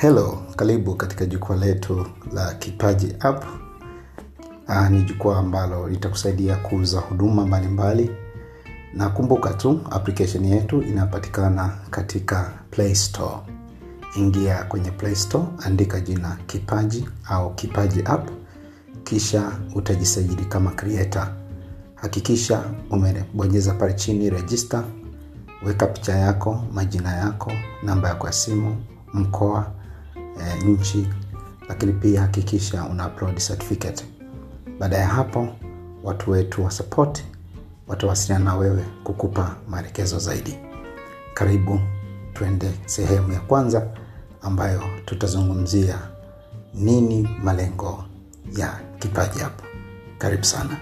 Hello, karibu katika jukwaa letu la Kipaji App. Uh, ni jukwaa ambalo litakusaidia kuuza huduma mbalimbali na kumbuka tu application yetu inapatikana katika Play Store. Ingia kwenye Play Store, andika jina Kipaji au Kipaji App, kisha utajisajili kama creator. Hakikisha umebonyeza pale chini register, weka picha yako, majina yako, namba yako ya simu, mkoa, e, nchi, lakini pia hakikisha una certificate. Baada ya hapo, watu wetu wa support watawasiliana na wewe kukupa maelekezo zaidi. Karibu tuende sehemu ya kwanza ambayo tutazungumzia nini malengo ya Kipaji hapo Karibu sana.